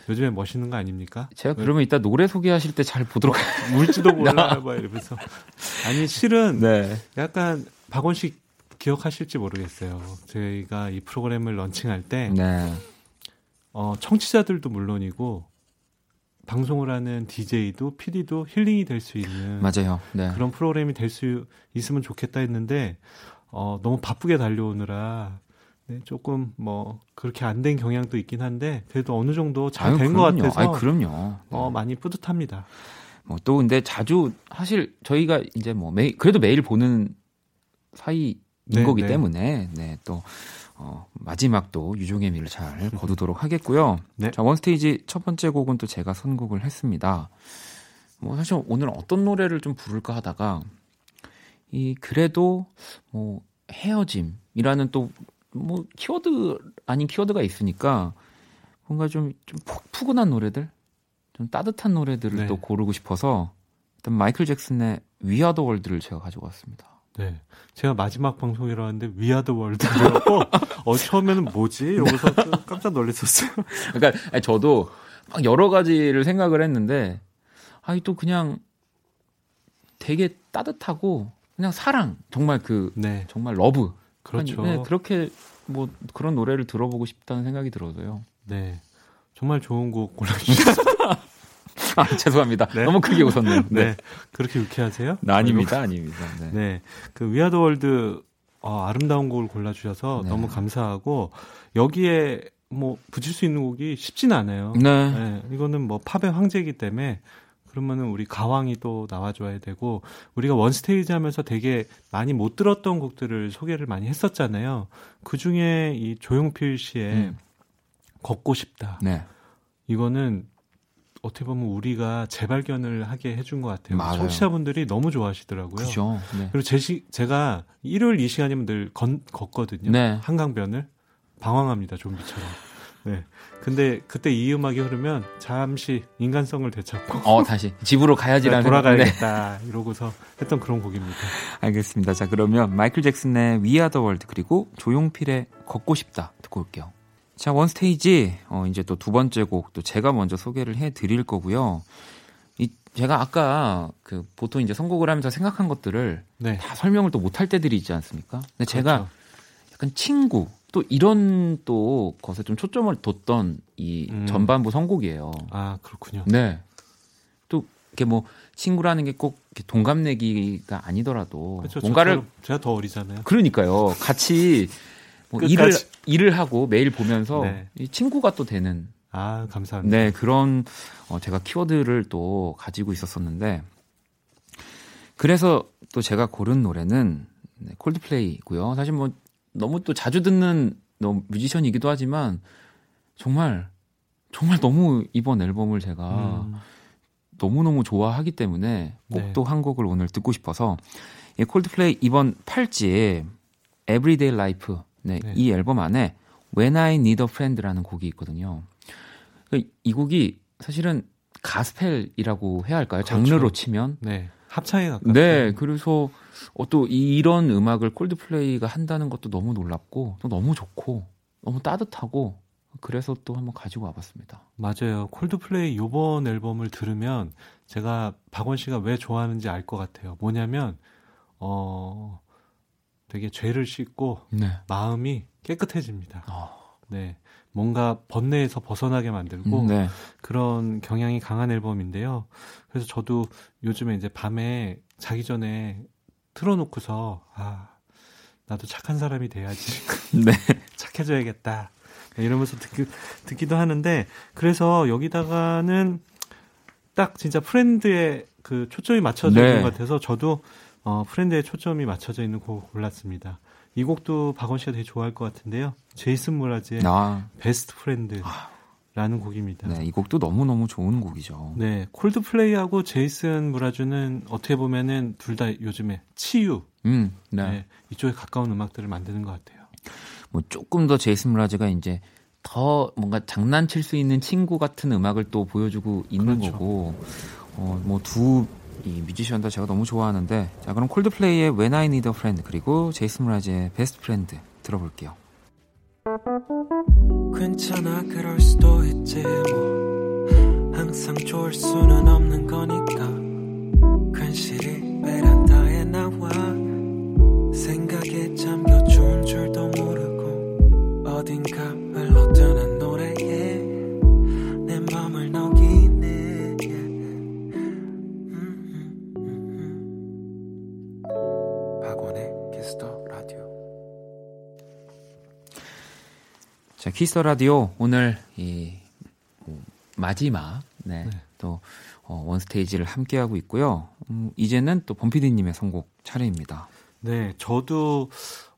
요즘에 멋있는 거 아닙니까? 제가 그러면 이따 노래 소개하실 때 잘 보도록 할 울지도 몰라요, 막 이러면서. 아니 실은 네. 약간 박원 씨 기억하실지 모르겠어요. 저희가 이 프로그램을 런칭할 때 네. 어, 청취자들도 물론이고 방송을 하는 DJ도 PD도 힐링이 될 수 있는 맞아요. 네. 그런 프로그램이 될 수 있으면 좋겠다 했는데 어, 너무 바쁘게 달려오느라 네, 조금 뭐 그렇게 안 된 경향도 있긴 한데 그래도 어느 정도 잘 된 것. 같아서 아유, 그럼요. 어, 많이 뿌듯합니다. 뭐 또 근데 자주 사실 저희가 이제 뭐 매일 그래도 매일 보는 사이인 네, 거기 네. 때문에 네또 어, 마지막 또 유종의 미를 잘 거두도록 하겠고요. 네. 자 원스테이지 첫 번째 곡은 또 제가 선곡을 했습니다. 뭐 사실 오늘 어떤 노래를 좀 부를까 하다가 이 그래도 뭐 헤어짐이라는 또 뭐 키워드 아닌 키워드가 있으니까 뭔가 좀, 좀 푹- 푸근한 노래들 좀 따뜻한 노래들을 네. 또 고르고 싶어서 일단 마이클 잭슨의 위아더 월드를 제가 가지고 왔습니다. 네. 제가 마지막 방송이라 하는데 위아더 월드라고 어 처음에는 뭐지? 이러고서 좀 깜짝 놀랐었어요. 그러니까 아니, 저도 막 여러 가지를 생각을 했는데 아이 또 그냥 되게 따뜻하고 그냥 사랑 정말 그 네. 정말 love 그렇죠. 아니, 네, 그렇게 뭐 그런 노래를 들어보고 싶다는 생각이 들어서요. 네. 정말 좋은 곡 골라주셨어요. 아, 죄송합니다. 네. 너무 크게 웃었네요. 네. 네. 그렇게 유쾌하세요? 네, 아닙니다, 아닙니다. 네. 네. 그 We Are the World 어, 아름다운 곡을 골라주셔서 네. 너무 감사하고 여기에 뭐 붙일 수 있는 곡이 쉽진 않아요. 네. 네, 이거는 뭐 팝의 황제이기 때문에 그러면은 우리 가왕이 또 나와줘야 되고 우리가 원 스테이지 하면서 되게 많이 못 들었던 곡들을 소개를 많이 했었잖아요. 그 중에 이 조용필 씨의 음. 걷고 싶다. 네. 이거는 어떻게 보면 우리가 재발견을 하게 해준 것 같아요. 맞아요. 청취자분들이 너무 좋아하시더라고요. 그죠. 네. 그리고 제 시, 제가 일요일 이 시간이면 늘 건, 걷거든요. 네. 한강변을 방황합니다. 좀비처럼. 네. 근데 그때 이 음악이 흐르면 잠시 인간성을 되찾고 어, 다시 집으로 가야지라는 네. 돌아가야겠다 이러고서 했던 그런 곡입니다. 알겠습니다. 자, 그러면 마이클 잭슨의 the World 그리고 조용필의 걷고 싶다 듣고 올게요. 자, 원스테이지 어, 이제 또 두 번째 곡 또 제가 먼저 소개를 해 드릴 거고요. 이 제가 아까 그 보통 이제 선곡을 하면서 생각한 것들을 네. 다 설명을 또 못할 때들이 있지 않습니까? 근데 제가 그렇죠. 약간 친구 또 이런 또 것에 좀 초점을 뒀던 이 음. 전반부 선곡이에요. 아 그렇군요. 네. 또 이렇게 뭐 친구라는 게 꼭 동갑내기가 아니더라도 그렇죠. 뭔가를 제가 더 어리잖아요. 그러니까요. 같이 뭐. 일을 일을 하고 매일 보면서 네. 이 친구가 또 되는 아 감사합니다. 네 그런 어, 제가 키워드를 또 가지고 있었었는데 그래서 또 제가 고른 노래는 네, 콜드플레이고요. 사실 뭐 너무 또 자주 듣는 뮤지션이기도 하지만 정말 정말 너무 이번 앨범을 제가 음, 너무너무 좋아하기 때문에 꼭 네. 또한 곡을 오늘 듣고 싶어서 이 콜드플레이 이번 8집 Everyday Life 네, 네. 이 앨범 안에 When I Need a Friend라는 곡이 있거든요. 그이 곡이 사실은 가스펠이라고 해야 할까요? 장르로 그렇죠. 치면 네 합창에 가깝죠. 네, 그래서 어, 또 이런 음악을 콜드플레이가 한다는 것도 너무 놀랍고 또 너무 좋고 너무 따뜻하고 그래서 또 한번 가지고 와봤습니다. 맞아요. 콜드플레이 요번 앨범을 들으면 제가 박원 씨가 왜 좋아하는지 알 것 같아요. 뭐냐면 어 되게 죄를 씻고 네. 마음이 깨끗해집니다. 어, 네. 뭔가 번뇌에서 벗어나게 만들고 음, 네. 그런 경향이 강한 앨범인데요. 그래서 저도 요즘에 이제 밤에 자기 전에 틀어놓고서 아 나도 착한 사람이 돼야지 네. 착해져야겠다 네, 이러면서 듣기, 듣기도 하는데 그래서 여기다가는 딱 진짜 friend의 그 초점이 맞춰져 네. 있는 것 같아서 저도 어, friend의 초점이 맞춰져 있는 곡을 골랐습니다. 이 곡도 박원 씨가 되게 좋아할 것 같은데요. 제이슨 므라즈의 아, Best Friend 라는 곡입니다. 네, 이 곡도 너무너무 좋은 곡이죠. 네, 콜드플레이하고 제이슨 므라즈는 어떻게 보면은 둘 다 요즘에 치유, 음, 네. 네, 이쪽에 가까운 음악들을 만드는 것 같아요. 뭐 조금 더 제이슨 므라즈가 이제 더 뭔가 장난칠 수 있는 친구 같은 음악을 또 보여주고 있는 그렇죠. 거고, 어, 뭐두 이 뮤지션 다 제가 너무 좋아하는데, 자, 그럼 콜드플레이의 When I Need a Friend, 그리고 제이슨 브라즈의 Best Friend 들어볼게요. 괜찮아 그럴 수도 있지 뭐. 항상 좋을 수는 없는 거니까. 괜시리 베란다에 나와. 생각에 잠겨 좋은 줄도 모르고 어딘가 자, 키스 더 라디오 오늘 이 뭐, 마지막 네, 네. 또 어, 원스테이지를 함께 하고 있고요. 음, 이제는 또 범피디님의 선곡 차례입니다. 네, 저도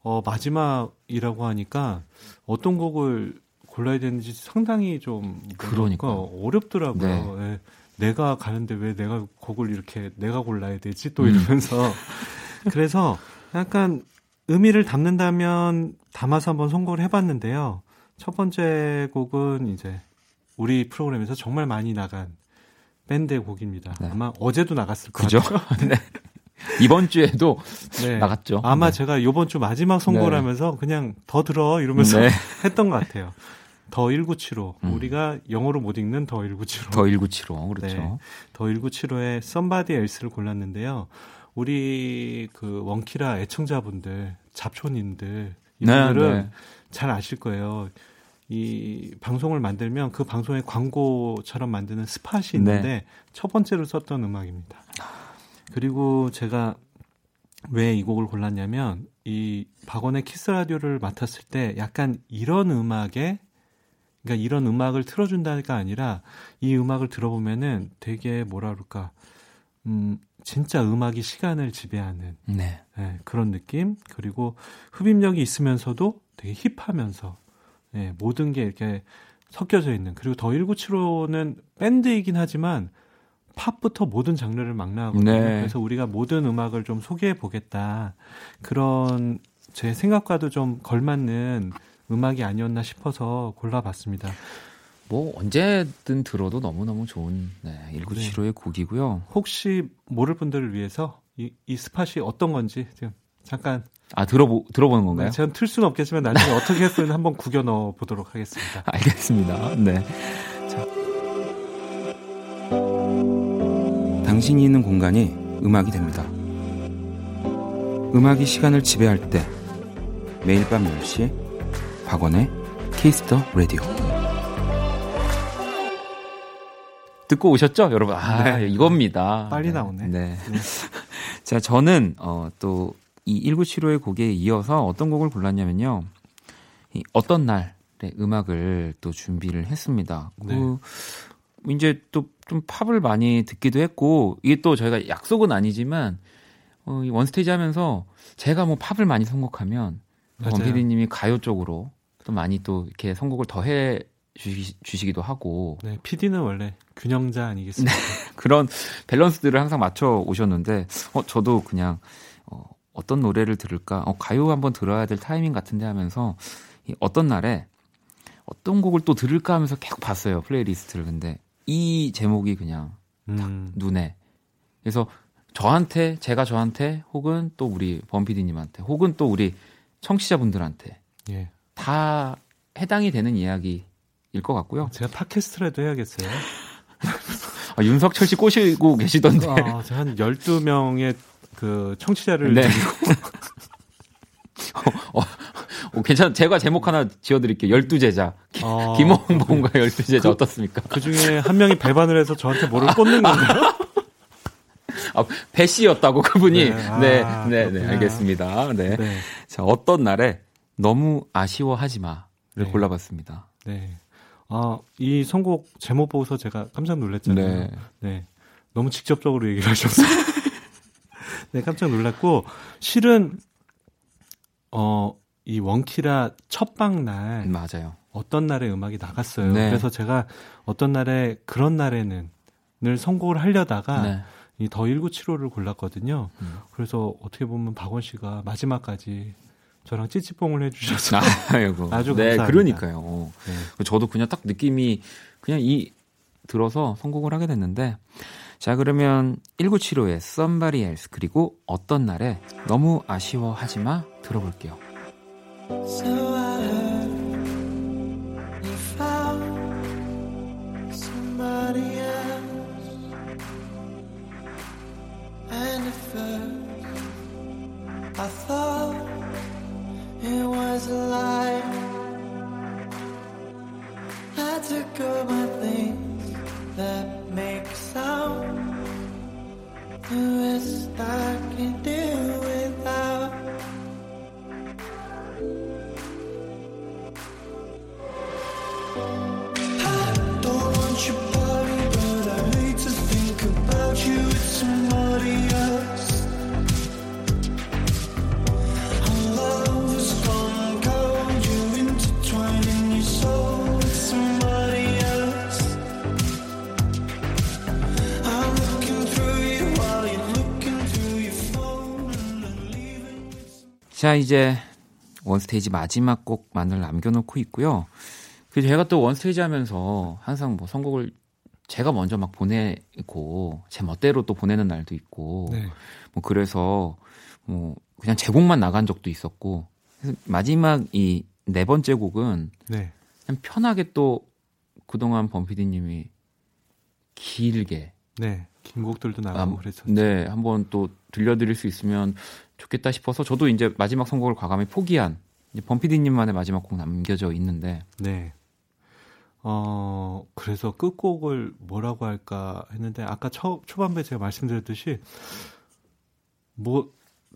어, 마지막이라고 하니까 어떤 곡을 골라야 되는지 상당히 좀 그러니까요. 뭐랄까 어렵더라고요. 네. 예. 내가 가는데 왜 내가 곡을 이렇게 내가 골라야 되지? 또 음. 이러면서 그래서 약간 의미를 담는다면 담아서 한번 선곡을 해봤는데요. 첫 번째 곡은 이제 우리 프로그램에서 정말 많이 나간 밴드의 곡입니다. 네. 아마 어제도 나갔을? 거예요. 네. 이번 주에도 네. 나갔죠. 아마 네. 제가 요번 주 마지막 선곡을 네. 하면서 그냥 더 들어 이러면서 네. 했던 것 같아요. 더 1975. 음. 우리가 영어로 못 읽는 더 1975. 더 1975. 그렇죠. 네. 더 1975의 Somebody Else를 골랐는데요. 우리 그 원키라 애청자분들, 잡촌인들 이분들은. 잘 아실 거예요. 이 방송을 만들면 그 방송의 광고처럼 만드는 스팟이 있는데 네. 첫 번째로 썼던 음악입니다. 그리고 제가 왜 이 곡을 골랐냐면 이 박원의 키스 라디오를 맡았을 때 약간 이런 음악에 그러니까 이런 음악을 틀어준다가 아니라 이 음악을 들어보면은 되게 뭐라 그럴까 음 진짜 음악이 시간을 지배하는 네. 예, 그런 느낌 그리고 흡입력이 있으면서도 되게 힙하면서 예, 모든 게 이렇게 섞여져 있는 그리고 더 1975는 밴드이긴 하지만 팝부터 모든 장르를 망라하거든요. 네. 그래서 우리가 모든 음악을 좀 소개해 보겠다 그런 제 생각과도 좀 걸맞는 음악이 아니었나 싶어서 골라봤습니다. 뭐 언제든 들어도 너무너무 좋은 네, 1975의 곡이고요. 혹시 모를 분들을 위해서 이, 이 스팟이 어떤 건지 지금 잠깐 아, 들어보 들어보는 건가요? 네, 제가 틀 수는 없겠지만 나중에 어떻게 했으면 한번 구겨 넣어 보도록 하겠습니다. 알겠습니다. 네. 자. 당신이 있는 공간이 음악이 됩니다. 음악이 시간을 지배할 때 매일 밤 10시 박원의 키스 더 라디오. 듣고 오셨죠, 여러분? 아, 네. 이겁니다. 빨리 네. 나오네. 네. 자, 저는 어, 또 이 1975의 곡에 이어서 어떤 곡을 골랐냐면요. 이 어떤 날의 음악을 또 준비를 했습니다. 네. 그 이제 또 좀 팝을 많이 듣기도 했고 이게 또 저희가 약속은 아니지만 어, 이 원스테이지 하면서 제가 뭐 팝을 많이 선곡하면. 원피디님이 가요 쪽으로 또 많이 또 이렇게 선곡을 더해 주시 기도 하고 네, PD는 원래 균형자 아니겠습니까? 그런 밸런스들을 항상 맞춰 오셨는데 어 저도 그냥 어, 어떤 노래를 들을까 어, 가요 한번 들어야 될 타이밍 같은데 하면서 이 어떤 날에 어떤 곡을 또 들을까 하면서 계속 봤어요 플레이리스트를 근데 이 제목이 그냥 음, 눈에 그래서 저한테 제가 저한테 혹은 또 우리 범피디님한테 혹은 또 우리 청취자분들한테 예. 다 해당이 되는 이야기일 것 같고요. 제가 팟캐스트라도 해야겠어요. 아, 윤석철 씨 꼬시고 계시던데. 아, 제가 한 12명의 그 청취자를 네. 드리고 어, 괜찮. 제가 제목 하나 지어드릴게요. 열두 제자. 아, 김홍범과 열두 제자 어떻습니까? 그 중에 한 명이 배반을 해서 저한테 뭐를 꽂는 건가요? 아, 배 씨였다고 그분이. 네, 아, 네, 네, 네. 알겠습니다. 네. 네. 자, 어떤 날에 너무 아쉬워하지 마를 네. 골라봤습니다. 네. 아, 이 선곡 제목 보고서 제가 깜짝 놀랐잖아요. 네. 네. 너무 직접적으로 얘기를 하셔서. 네, 깜짝 놀랐고, 실은, 어, 이 원키라 첫방 날, 맞아요. 어떤 날에 음악이 나갔어요. 네. 그래서 제가 어떤 날에, 그런 날에는, 를 선곡을 하려다가, 네. 이더 1975를 골랐거든요. 음. 그래서 어떻게 보면 박원 씨가 마지막까지 저랑 찌찌뽕을 해주셔서. 아이고. 아주 네, 감사합니다. 그러니까요. 네. 저도 그냥 딱 느낌이 그냥 이 들어서 선곡을 하게 됐는데 자 그러면 1975의 Somebody Else 그리고 어떤 날에 너무 아쉬워하지 마 들어볼게요. So the rest I can 자 이제 원스테이지 마지막 곡만을 남겨놓고 있고요. 그 제가 또 원스테이지 하면서 항상 뭐 선곡을 제가 먼저 막 보내고 제 멋대로 또 보내는 날도 있고 네. 뭐 그래서 뭐 그냥 제 곡만 나간 적도 있었고 마지막 이 네 번째 곡은 네. 그냥 편하게 또 그동안 범피디님이 길게 네. 긴 곡들도 나가고 그랬었죠. 네, 한번 또 들려드릴 수 있으면 좋겠다 싶어서 저도 이제 마지막 선곡을 과감히 포기한 범피디님만의 마지막 곡 남겨져 있는데 네. 어, 그래서 끝곡을 뭐라고 할까 했는데, 아까 초, 초반부에 제가 말씀드렸듯이, 뭐,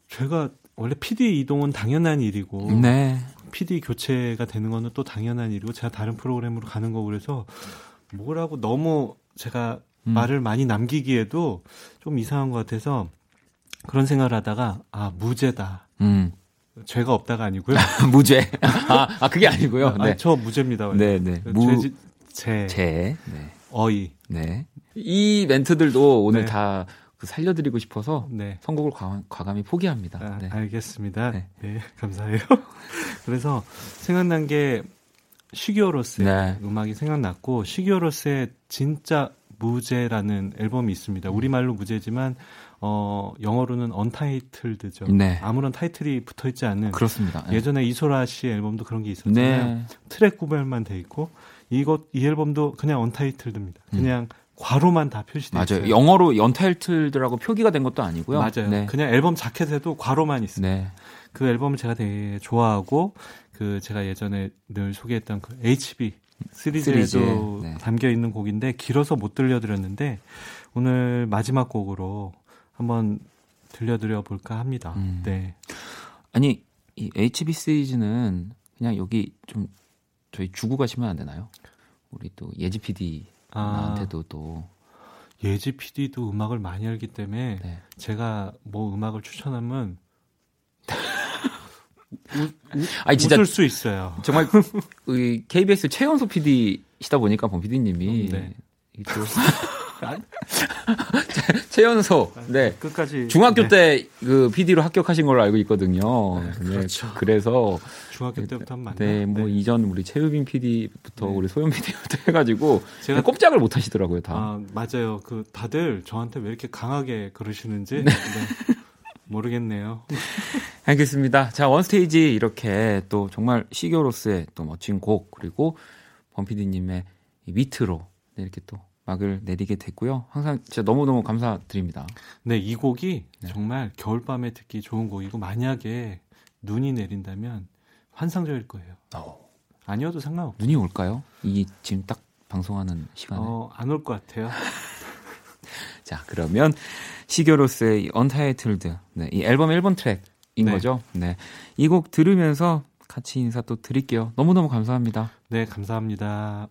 제가 원래 PD 이동은 당연한 일이고, 네, PD 교체가 되는 거는 또 당연한 일이고, 제가 다른 프로그램으로 가는 거고, 그래서 뭐라고 너무 제가 음. 말을 많이 남기기에도 좀 이상한 것 같아서, 그런 생각을 하다가, 아, 무죄다. 음, 죄가 없다가 아니고요. 무죄. 아, 아 그게 아니고요. 아, 네, 저 무죄입니다. 네, 네, 그 무, 죄지- 제, 제, 네, 어이. 네. 이 멘트들도 오늘 네. 다그 살려드리고 싶어서 네. 선곡을 과, 과감 히 포기합니다. 아, 네. 알겠습니다. 네. 네. 감사해요. 그래서 생각난 게 시기어로스의 네. 음악이 생각났고 시기어로스의 진짜 무제라는 앨범이 있습니다. 우리말로 무제지만 어 영어로는 언타이틀드죠. 네. 아무런 타이틀이 붙어 있지 않은 그렇습니다. 네. 예전에 이소라 씨 앨범도 그런 게 있었잖아요. 네. 트랙 구별만 돼 있고 이것 이 앨범도 그냥 언타이틀드입니다. 그냥 괄호만 다 표시돼 있어요. 음. 맞아요. 영어로 연타이틀들하고 표기가 된 것도 아니고요. 맞아요. 네. 그냥 앨범 자켓에도 괄호만 있어요. 네. 그 앨범을 제가 되게 좋아하고 그 제가 예전에 늘 소개했던 그 HB 시리즈에도 시리즈에, 네. 담겨 있는 곡인데 길어서 못 들려드렸는데 오늘 마지막 곡으로 한번 들려드려 볼까 합니다. 음. 네. 아니 이 HB 시리즈는 그냥 여기 좀 저희 주고 가시면 안 되나요? 우리 또 예지 PD한테도 또 예지 PD도 음악을 많이 알기 때문에 네. 제가 뭐 음악을 추천하면 아니 진짜 웃을 수 있어요. 정말 이 KBS 최연소 PD시다 보니까 범 PD님이 음, 네. 최연소 네 끝까지 중학교 네. 때그 PD로 합격하신 걸로 알고 있거든요. 네, 그렇죠. 그래서 중학교 때부터 한 만나. 네, 뭐 이전 우리 최유빈 PD부터 네. 우리 소연 PD부터 해가지고 제가 꼼짝을 못 하시더라고요 다. 아, 맞아요. 그 다들 저한테 왜 이렇게 강하게 그러시는지 네. 모르겠네요. 알겠습니다. 자, 원스테이지 이렇게 또 정말 시교로스의 또 멋진 곡, 그리고 범피디님의 이 위트로 네, 이렇게 또 막을 내리게 됐고요. 항상 진짜 너무너무 감사드립니다. 네, 이 곡이 네. 정말 겨울밤에 듣기 좋은 곡이고 만약에 눈이 내린다면 환상적일 거예요. 아니어도 상관없어요. 눈이 올까요? 이 지금 딱 방송하는 시간에. 어, 안 올 것 같아요. 자, 그러면 시교로스의 이 언타이틀드, 네, 이 앨범 1번 트랙인 네. 거죠. 네. 이 곡 들으면서 같이 인사 또 드릴게요. 너무너무 감사합니다. 네, 감사합니다.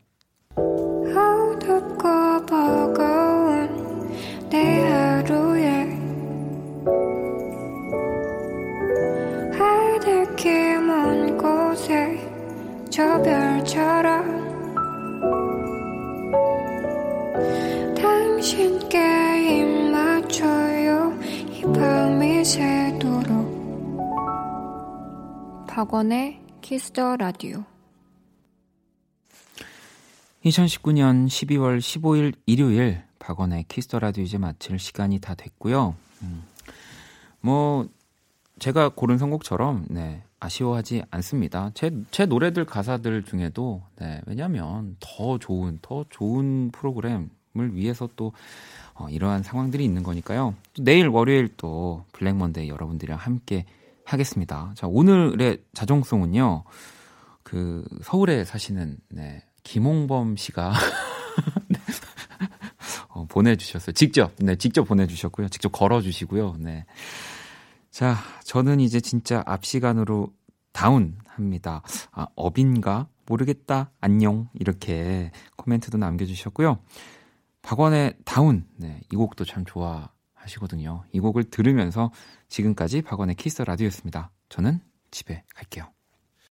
당신께 입 맞춰요 이 밤이 새도록 박원의 키스 더 라디오 2019년 12월 15일 일요일 박원의 키스 더 라디오 이제 마칠 시간이 다 됐고요. 음, 뭐 제가 고른 선곡처럼 네, 아쉬워하지 않습니다. 제, 제 노래들 가사들 중에도 네, 왜냐하면 더 좋은 더 좋은 프로그램을 위해서 또 어, 이러한 상황들이 있는 거니까요. 또 내일 월요일 또 블랙 먼데이 여러분들이랑 함께 하겠습니다. 자 오늘의 자정송은요. 그 서울에 사시는 네, 김홍범 씨가 어, 보내주셨어요. 직접, 네, 직접 보내주셨고요. 직접 걸어주시고요. 네. 자, 저는 이제 진짜 앞 시간으로 다운합니다. 아, 업인가 모르겠다. 안녕 이렇게 코멘트도 남겨주셨고요. 박원의 다운, 네, 이 곡도 참 좋아하시거든요. 이 곡을 들으면서 지금까지 박원의 키스 라디오였습니다. 저는 집에 갈게요.